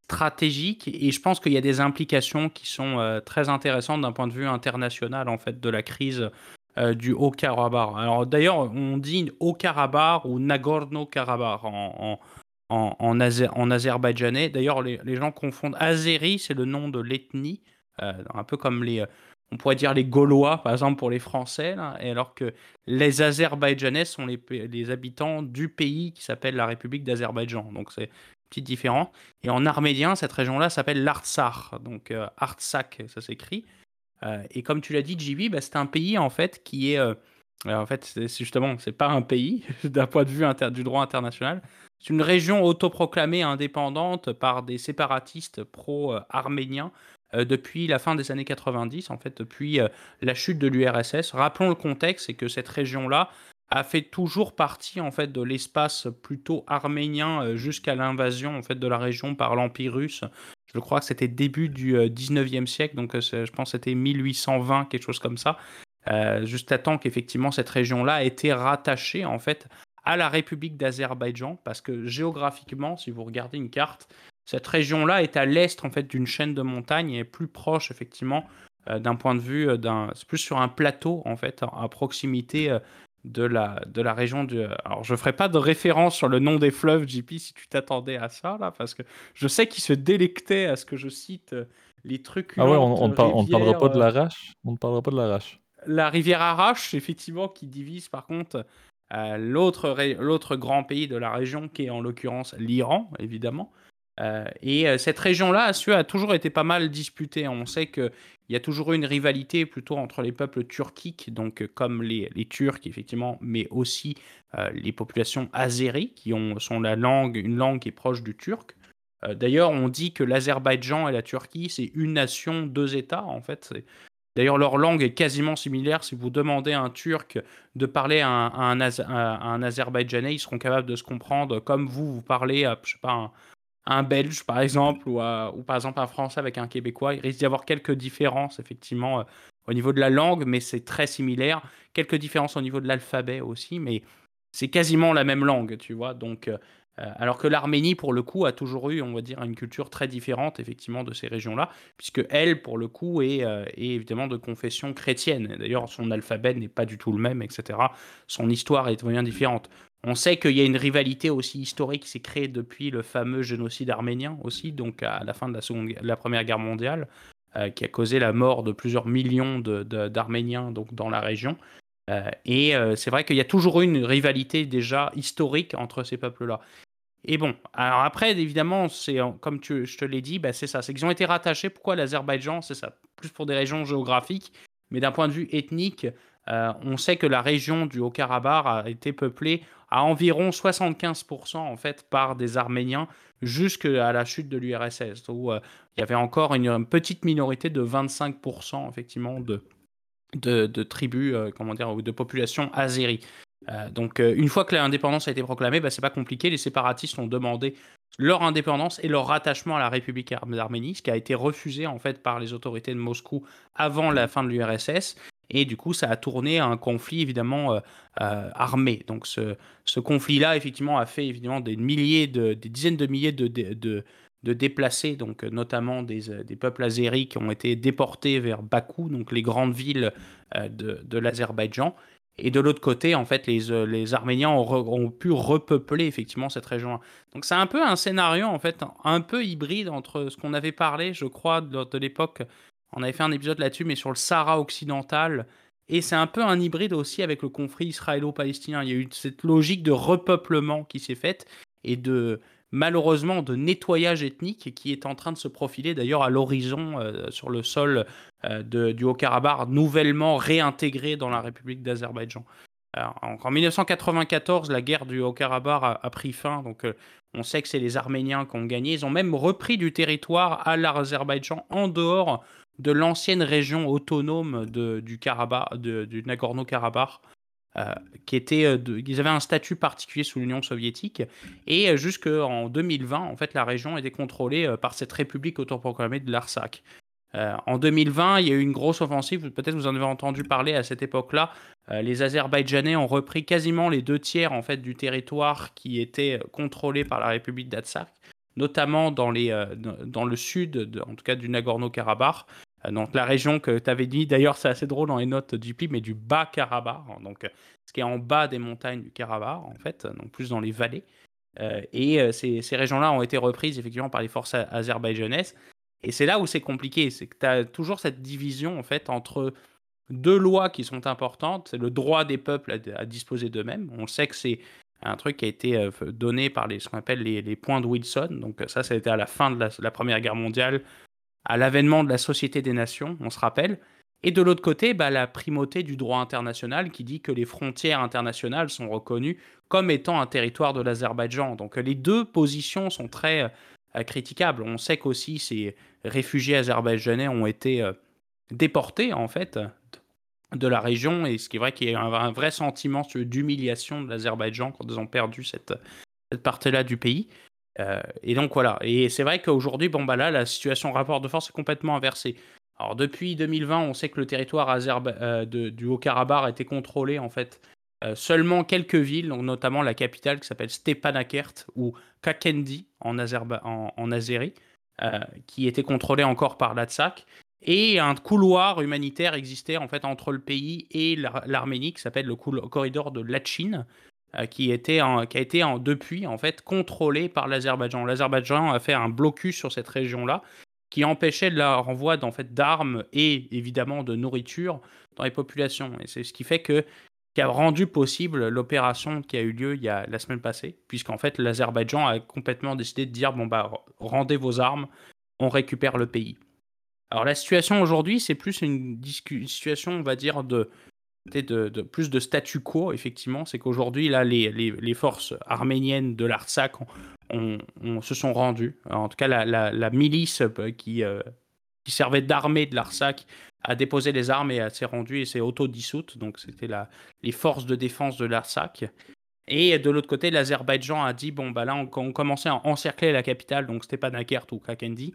stratégique et je pense qu'il y a des implications qui sont très intéressantes d'un point de vue international en fait de la crise euh, du Haut-Karabakh. Alors d'ailleurs, on dit Haut-Karabakh ou Nagorno-Karabakh en, en, en, azerbaïdjanais. D'ailleurs, les, gens confondent. Azeri, c'est le nom de l'ethnie, euh, un peu comme les, on pourrait dire les Gaulois, par exemple, pour les Français, et alors que les Azerbaïdjanais sont les, les habitants du pays qui s'appelle la République d'Azerbaïdjan. Donc c'est petite différence. Et en arménien, cette région-là s'appelle l'Artsakh, donc euh, Artsak, ça s'écrit. Euh, et comme tu l'as dit, JB, bah, c'est un pays en fait qui est. Euh, en fait, c'est justement, c'est pas un pays d'un point de vue du droit international. C'est une région autoproclamée indépendante par des séparatistes pro-arméniens euh, depuis la fin des années 90, en fait, depuis la chute de l'URSS. Rappelons le contexte, c'est que cette région-là a fait toujours partie en fait de l'espace plutôt arménien jusqu'à l'invasion en fait de la région par l'Empire russe je crois que c'était début du 19e euh, siècle, donc euh, je pense que c'était 1820, quelque chose comme ça. Euh, juste à temps qu'effectivement cette région-là ait été rattachée en fait à la République d'Azerbaïdjan, parce que géographiquement, si vous regardez une carte, cette région-là est à l'est en fait d'une chaîne de montagnes et est plus proche effectivement d'un point de vue d'un, c'est plus sur un plateau en fait à proximité de la, de la région du. Alors, je ferai pas de référence sur le nom des fleuves, JP, si tu t'attendais à ça, là, parce que je sais qu'il se délectait à ce que je cite euh, les trucs. Ah ouais, on ne parlera pas de l'Arrache On ne parlera pas de l'Arrache. La rivière Arrache, effectivement, qui divise par contre euh, l'autre grand pays de la région, qui est en l'occurrence l'Iran, évidemment. Euh, et euh, cette région-là, a toujours été pas mal disputée. On sait qu'il y a toujours eu une rivalité plutôt entre les peuples turquiques, donc euh, comme les, Turcs effectivement, mais aussi les populations azéries, qui ont, sont la langue, une langue qui est proche du turc. D'ailleurs, on dit que l'Azerbaïdjan et la Turquie, c'est une nation, deux États, en fait. D'ailleurs, leur langue est quasiment similaire. Si vous demandez à un Turc de parler à un, un, Azerbaïdjanais, ils seront capables de se comprendre comme vous, vous parlez à, je sais pas, un Belge, par exemple, ou, ou par exemple un Français avec un Québécois. Il risque d'y avoir quelques différences, effectivement, euh, au niveau de la langue, mais c'est très similaire. Quelques différences au niveau de l'alphabet aussi, mais c'est quasiment la même langue, tu vois. Donc, euh, euh, alors que l'Arménie, pour le coup, a toujours eu, on va dire, une culture très différente, effectivement, de ces régions-là, puisque elle, pour le coup, est, est évidemment de confession chrétienne. D'ailleurs, son alphabet n'est pas du tout le même, etc. Son histoire est bien différente. On sait qu'il y a une rivalité aussi historique qui s'est créée depuis le fameux génocide arménien aussi, donc à la fin de la, Première Guerre mondiale. qui a causé la mort de plusieurs millions d'Arméniens dans la région. et c'est vrai qu'il y a toujours eu une rivalité déjà historique entre ces peuples-là. Et bon, alors après, évidemment, c'est comme je te l'ai dit, bah, c'est ça, c'est qu'ils ont été rattachés. Pourquoi l'Azerbaïdjan? C'est ça, plus pour des raisons géographiques, mais d'un point de vue ethnique, euh, on sait que la région du Haut-Karabakh a été peuplée à environ 75% en fait par des Arméniens jusqu'à la chute de l'URSS, où euh, il y avait encore une, petite minorité de 25% effectivement de, de, tribus, euh, comment dire, ou de population azérie. donc une fois que l'indépendance a été proclamée, bah, c'est pas compliqué, les séparatistes ont demandé leur indépendance et leur rattachement à la République d'Arménie, ce qui a été refusé en fait par les autorités de Moscou avant la fin de l'URSS. Et du coup, ça a tourné à un conflit évidemment euh, euh, armé. Donc ce, conflit-là, effectivement, a fait évidemment des milliers, de, des dizaines de milliers de, de, déplacés, donc notamment des, des, peuples azéris qui ont été déportés vers Bakou, donc les grandes villes euh, de, l'Azerbaïdjan. Et de l'autre côté, en fait, les, les Arméniens ont, ont, pu repeupler effectivement cette région. -là. Donc c'est un peu un scénario en fait un peu hybride entre ce qu'on avait parlé, je crois, de l'époque on avait fait un épisode là-dessus, mais sur le Sahara occidental. Et c'est un peu un hybride aussi avec le conflit israélo-palestinien. Il y a eu cette logique de repeuplement qui s'est faite et de malheureusement de nettoyage ethnique qui est en train de se profiler d'ailleurs à l'horizon euh, sur le sol euh, du Haut-Karabakh, nouvellement réintégré dans la République d'Azerbaïdjan. En 1994, la guerre du Haut-Karabakh a, pris fin, donc euh, on sait que c'est les Arméniens qui ont gagné. Ils ont même repris du territoire à l'Azerbaïdjan en dehors de l'ancienne région autonome du Karabakh, du Nagorno-Karabakh, euh, qui était, euh, ils avaient un statut particulier sous l'Union soviétique, et euh, jusqu'en 2020, en fait, la région était contrôlée par cette république autoproclamée de l'Arsak. en 2020, il y a eu une grosse offensive, peut-être vous en avez entendu parler à cette époque-là. les Azerbaïdjanais ont repris quasiment les deux tiers en fait du territoire qui était contrôlé par la République d'Artsakh notamment dans, les, euh, dans le sud, en tout cas du Nagorno-Karabakh. Euh, donc la région que tu avais dit, d'ailleurs c'est assez drôle dans les notes du PIB, mais du bas Karabakh, hein, donc ce qui est en bas des montagnes du Karabakh en fait, donc plus dans les vallées. Euh, et ces, ces régions-là ont été reprises effectivement par les forces azerbaïdjanaises. Et c'est là où c'est compliqué, c'est que tu as toujours cette division en fait entre deux lois qui sont importantes, c'est le droit des peuples à, à disposer d'eux-mêmes. On sait que c'est un truc qui a été euh, donné par les, ce qu'on appelle les, points de Wilson. Donc ça, ça a été à la fin de la, Première Guerre mondiale, à l'avènement de la Société des Nations, on se rappelle. Et de l'autre côté, bah, la primauté du droit international qui dit que les frontières internationales sont reconnues comme étant un territoire de l'Azerbaïdjan. Donc les deux positions sont très euh, critiquables. On sait qu'aussi ces réfugiés azerbaïdjanais ont été euh, déportés en fait de la région, et ce qui est vrai qu'il y a un, vrai sentiment d'humiliation de l'Azerbaïdjan quand ils ont perdu cette, cette partie-là du pays. Euh, et donc voilà, et c'est vrai qu'aujourd'hui, bon bah là, la situation rapport de force est complètement inversée. Alors depuis 2020, on sait que le territoire euh, du Haut-Karabakh a été contrôlé en fait euh, seulement quelques villes, notamment la capitale qui s'appelle Stepanakert ou Kakendi en, en, en Azérie, qui était contrôlée encore par l'Atsak. Et un couloir humanitaire existait en fait entre le pays et l'Arménie qui s'appelle le corridor de Lachin, euh, qui, était qui a été en, depuis en fait contrôlé par l'Azerbaïdjan. L'Azerbaïdjan a fait un blocus sur cette région-là qui empêchait le renvoi en fait, d'armes et évidemment de nourriture dans les populations. Et c'est ce qui fait que qui a rendu possible l'opération qui a eu lieu il y a la semaine passée, puisqu'en fait l'Azerbaïdjan a complètement décidé de dire bon bah rendez vos armes, on récupère le pays. Alors la situation aujourd'hui, c'est plus une, situation, on va dire, de, plus de statu quo, effectivement. C'est qu'aujourd'hui, là, les, forces arméniennes de l'Artsakh se sont rendues. en tout cas, la, milice euh, qui, euh, qui servait d'armée de l'Artsakh a déposé les armes et s'est rendue et s'est auto-dissoute. Donc c'était les forces de défense de l'Artsakh. Et de l'autre côté, l'Azerbaïdjan a dit bon, bah là, on, commençait à encercler la capitale, donc Stepanakert ou Kakendi.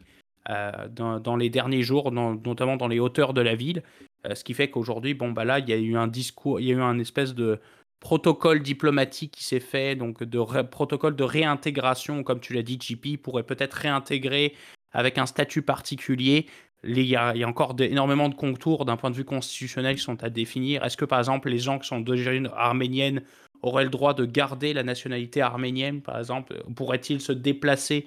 Euh, dans, les derniers jours, notamment dans les hauteurs de la ville. Euh, ce qui fait qu'aujourd'hui, bon, bah là, il y a eu un discours, il y a eu un espèce de protocole diplomatique qui s'est fait, donc de protocole de réintégration, comme tu l'as dit, JP pourrait peut-être réintégrer avec un statut particulier. Il y, a, il y a encore énormément de contours d'un point de vue constitutionnel qui sont à définir. Est-ce que, par exemple, les gens qui sont d'origine arménienne auraient le droit de garder la nationalité arménienne, par exemple? Pourraient-ils se déplacer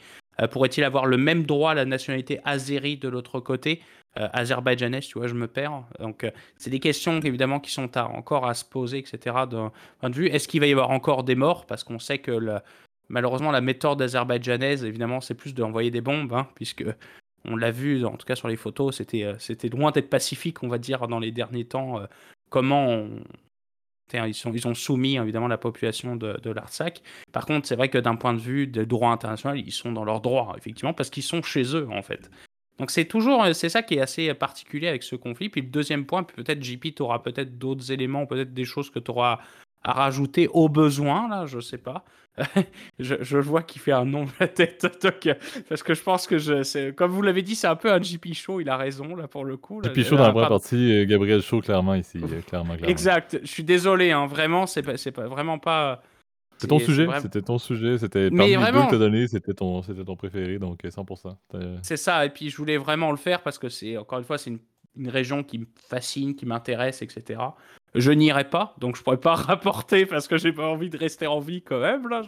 pourrait-il avoir le même droit à la nationalité azérie de l'autre côté? Azerbaïdjanaise, tu vois, je me perds. Donc, c'est des questions évidemment qui sont encore à se poser, etc. D'un point de vue, est-ce qu'il va y avoir encore des morts? Parce qu'on sait que malheureusement, la méthode azerbaïdjanaise, évidemment, c'est plus d'envoyer des bombes, hein, puisque on l'a vu, en tout cas sur les photos, c'était c'était loin d'être pacifique, on va dire, dans les derniers temps. comment ils, ont soumis évidemment la population de, de l'Artsakh. Par contre, c'est vrai que d'un point de vue de droit international, ils sont dans leurs droits, effectivement, parce qu'ils sont chez eux, en fait. Donc c'est toujours, c'est ça qui est assez particulier avec ce conflit. Puis le deuxième point, peut-être JP, tu auras peut-être d'autres éléments, peut-être des choses que tu auras à rajouter au besoin, là, je sais pas. je, je, vois qu'il fait un nom de la tête, parce que je pense que, je, comme vous l'avez dit, c'est un peu un JP Show, il a raison, là, pour le coup. JP Show dans la première partie, euh, Gabriel Show, clairement, ici, euh, clairement, clairement. Exact, je suis désolé, hein, vraiment, c'est pas, pas, vraiment pas... C'est ton sujet, c'était ton sujet, c'était parmi les deux que donné, c'était ton, ton préféré, donc 100%. Euh, c'est ça, et puis je voulais vraiment le faire parce que c'est, encore une fois, c'est une, une région qui me fascine, qui m'intéresse, etc. Je n'irai pas, donc je pourrais pas rapporter parce que j'ai pas envie de rester en vie quand même. Là,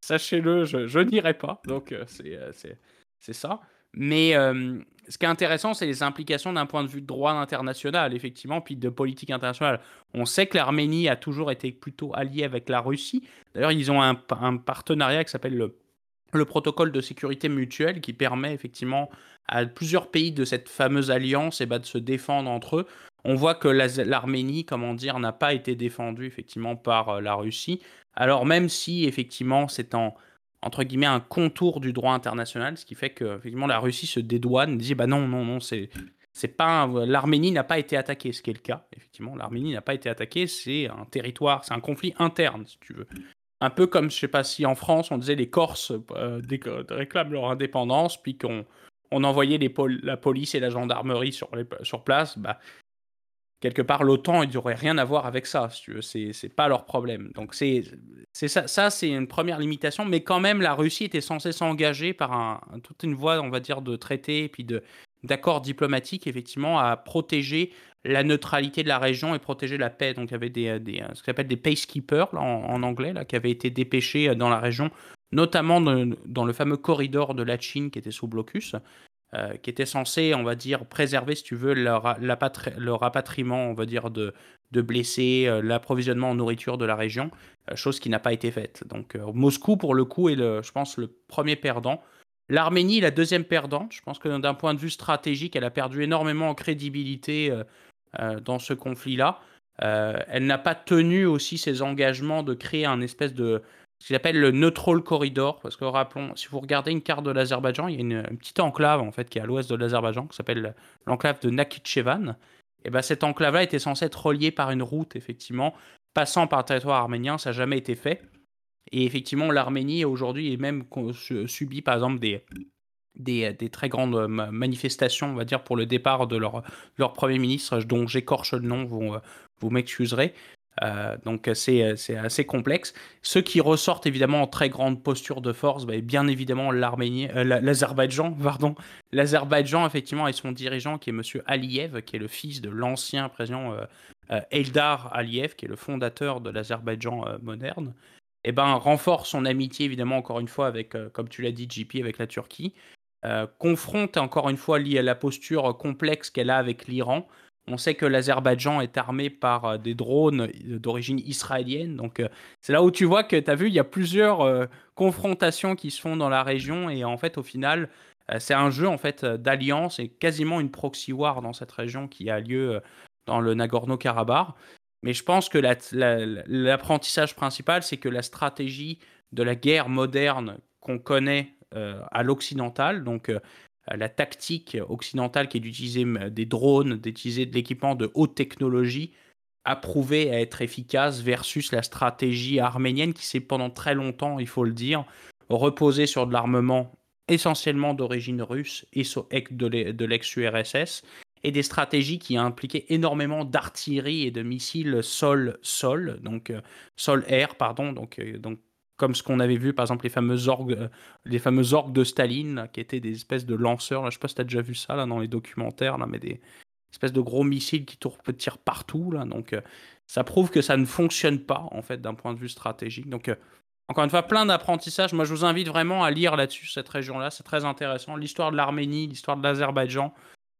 sachez-le, je, n'irai pas. Donc euh, euh, c'est c'est ça. Mais euh, ce qui est intéressant, c'est les implications d'un point de vue de droit international, effectivement, puis de politique internationale. On sait que l'Arménie a toujours été plutôt alliée avec la Russie. D'ailleurs, ils ont un, un partenariat qui s'appelle le, le protocole de sécurité mutuelle qui permet effectivement à plusieurs pays de cette fameuse alliance et ben, de se défendre entre eux. On voit que l'Arménie, comment dire, n'a pas été défendue effectivement par euh, la Russie. Alors même si effectivement c'est en entre guillemets un contour du droit international, ce qui fait que effectivement la Russie se dédouane, dit bah non non non c'est c'est pas l'Arménie n'a pas été attaquée, ce qui est le cas. Effectivement, l'Arménie n'a pas été attaquée, c'est un territoire, c'est un conflit interne, si tu veux. Un peu comme, je sais pas si en France, on disait les Corses euh, réclament leur indépendance, puis qu'on on envoyait la police et la gendarmerie sur, place, bah, quelque part, l'OTAN, il aurait rien à voir avec ça, si. C'est pas leur problème. Donc, c'est ça, c'est une première limitation. Mais quand même, la Russie était censée s'engager par toute une voie, on va dire, de traités et puis d'accords diplomatiques, effectivement, à protéger la neutralité de la région et protéger la paix. Donc, il y avait des, ce qu'on appelle des peacekeepers, en, anglais, là, qui avaient été dépêchés dans la région, notamment dans le fameux corridor de la Chine qui était sous blocus. Euh, qui était censé, on va dire, préserver, si tu veux, leur rapatriement, on va dire, de, blessés, euh, l'approvisionnement en nourriture de la région, euh, chose qui n'a pas été faite. Donc Moscou, pour le coup, est, le, je pense, le premier perdant. L'Arménie, la deuxième perdante. Je pense que d'un point de vue stratégique, elle a perdu énormément en crédibilité dans ce conflit-là. elle n'a pas tenu aussi ses engagements de créer un espèce de, ce qu'il appelle le Neutral Corridor, parce que rappelons, si vous regardez une carte de l'Azerbaïdjan, il y a une, petite enclave en fait qui est à l'ouest de l'Azerbaïdjan, qui s'appelle l'enclave de Nakhichevan. Et ben cette enclave-là était censée être reliée par une route, effectivement, passant par le territoire arménien, ça n'a jamais été fait. Et effectivement, l'Arménie aujourd'hui est même subi par exemple des, très grandes manifestations, on va dire, pour le départ de leur, premier ministre, dont j'écorche le nom, vous, vous m'excuserez. Euh, donc c'est assez complexe. Ce qui ressortent évidemment en très grande posture de force, bah, bien évidemment euh, l'Azerbaïdjan, pardon, l'Azerbaïdjan effectivement et son dirigeant qui est Monsieur Aliyev, qui est le fils de l'ancien président euh, Eldar Aliyev, qui est le fondateur de l'Azerbaïdjan moderne. Et eh ben renforce son amitié évidemment encore une fois avec, comme tu l'as dit, JP avec la Turquie. confronte encore une fois lié à la posture complexe qu'elle a avec l'Iran, on sait que l'Azerbaïdjan est armé par euh, des drones d'origine israélienne. Donc, euh, c'est là où tu vois que tu as vu, il y a plusieurs euh, confrontations qui se font dans la région. Et en fait, au final, c'est un jeu en fait d'alliance et quasiment une proxy war dans cette région qui a lieu dans le Nagorno-Karabakh. Mais je pense que l'apprentissage principal, c'est que la stratégie de la guerre moderne qu'on connaît à l'occidental, donc euh, la tactique occidentale qui est d'utiliser des drones, d'utiliser de l'équipement de haute technologie, a prouvé à être efficace versus la stratégie arménienne qui s'est pendant très longtemps, il faut le dire, reposée sur de l'armement essentiellement d'origine russe et de l'ex-URSS, et des stratégies qui impliquaient énormément d'artillerie et de missiles sol-sol, donc euh, sol-air, pardon, euh, donc comme ce qu'on avait vu, par exemple, les fameux orgues, euh, les fameux orgues de Staline, qui étaient des espèces de lanceurs. Là, je sais pas si tu as déjà vu ça là, dans les documentaires, là, mais des espèces de gros missiles qui tirent partout. Là, donc, euh, ça prouve que ça ne fonctionne pas, en fait, d'un point de vue stratégique. Donc, euh, encore une fois, plein d'apprentissages. Moi, je vous invite vraiment à lire là-dessus, cette région-là. C'est très intéressant. L'histoire de l'Arménie, l'histoire de l'Azerbaïdjan.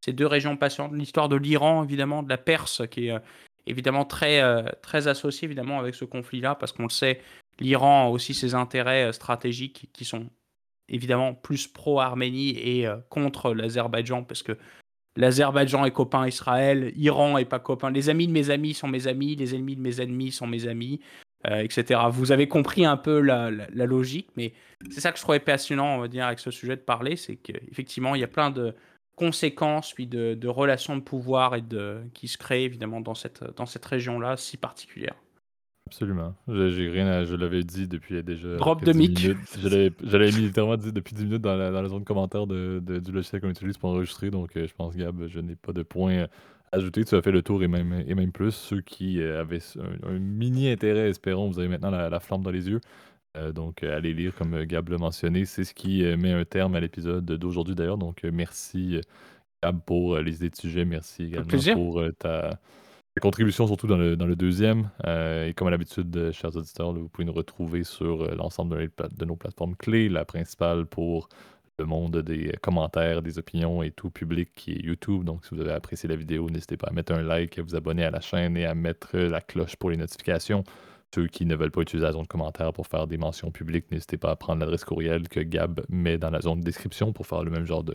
ces deux régions passionnantes. L'histoire de l'Iran, évidemment, de la Perse, qui est évidemment très, très associée évidemment avec ce conflit-là, parce qu'on le sait, l'Iran a aussi ses intérêts stratégiques qui sont évidemment plus pro-Arménie et contre l'Azerbaïdjan, parce que l'Azerbaïdjan est copain Israël, Iran est pas copain. Les amis de mes amis sont mes amis, les ennemis de mes ennemis sont mes amis, euh, etc. Vous avez compris un peu la, logique, mais c'est ça que je trouvais passionnant, on va dire, avec ce sujet de parler, c'est qu'effectivement, il y a plein de conséquences, puis de, relations de pouvoir qui se créent évidemment dans cette, dans cette région-là si particulière. Absolument. J'ai rien je l'avais dit depuis déjà. Drop de mic. Je l'avais littéralement dit depuis 10 minutes dans la, dans la zone commentaire de, du logiciel qu'on utilise pour enregistrer. Donc, euh, je pense, Gab, je n'ai pas de point à ajouter. Tu as fait le tour et même, et même plus. Ceux qui euh, avaient un, mini intérêt, espérons, vous avez maintenant la, flamme dans les yeux. Euh, donc, allez lire, comme Gab l'a mentionné. C'est ce qui met un terme à l'épisode d'aujourd'hui, d'ailleurs. Donc, merci, Gab, pour les idées de sujet. Merci également pour ta la contribution, surtout dans le, deuxième. Euh, et comme à l'habitude, euh, chers auditeurs, vous pouvez nous retrouver sur euh, l'ensemble de, nos plateformes clés. La principale pour le monde des commentaires, des opinions et tout public qui est YouTube. Donc, si vous avez apprécié la vidéo, n'hésitez pas à mettre un like, à vous abonner à la chaîne et à mettre la cloche pour les notifications. Ceux qui ne veulent pas utiliser la zone de commentaires pour faire des mentions publiques, n'hésitez pas à prendre l'adresse courriel que Gab met dans la zone de description pour faire le même genre de,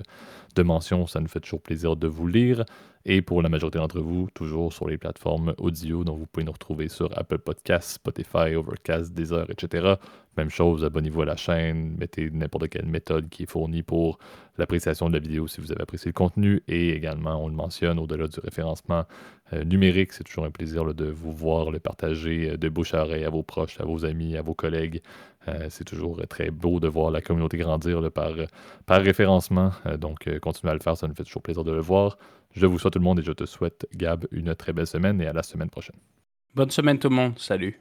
de mentions. Ça nous fait toujours plaisir de vous lire. Et pour la majorité d'entre vous, toujours sur les plateformes audio, donc vous pouvez nous retrouver sur Apple Podcasts, Spotify, Overcast, Deezer, etc. Même chose, abonnez-vous à la chaîne, mettez n'importe quelle méthode qui est fournie pour l'appréciation de la vidéo si vous avez apprécié le contenu. Et également, on le mentionne, au-delà du référencement euh, numérique, c'est toujours un plaisir de vous voir le partager euh, de bouche à oreille à vos proches, à vos amis, à vos collègues. Euh, c'est toujours très beau de voir la communauté grandir par, par référencement. donc, continuez à le faire, ça nous fait toujours plaisir de le voir. Je vous souhaite tout le monde et je te souhaite, Gab, une très belle semaine et à la semaine prochaine. Bonne semaine tout le monde. Salut.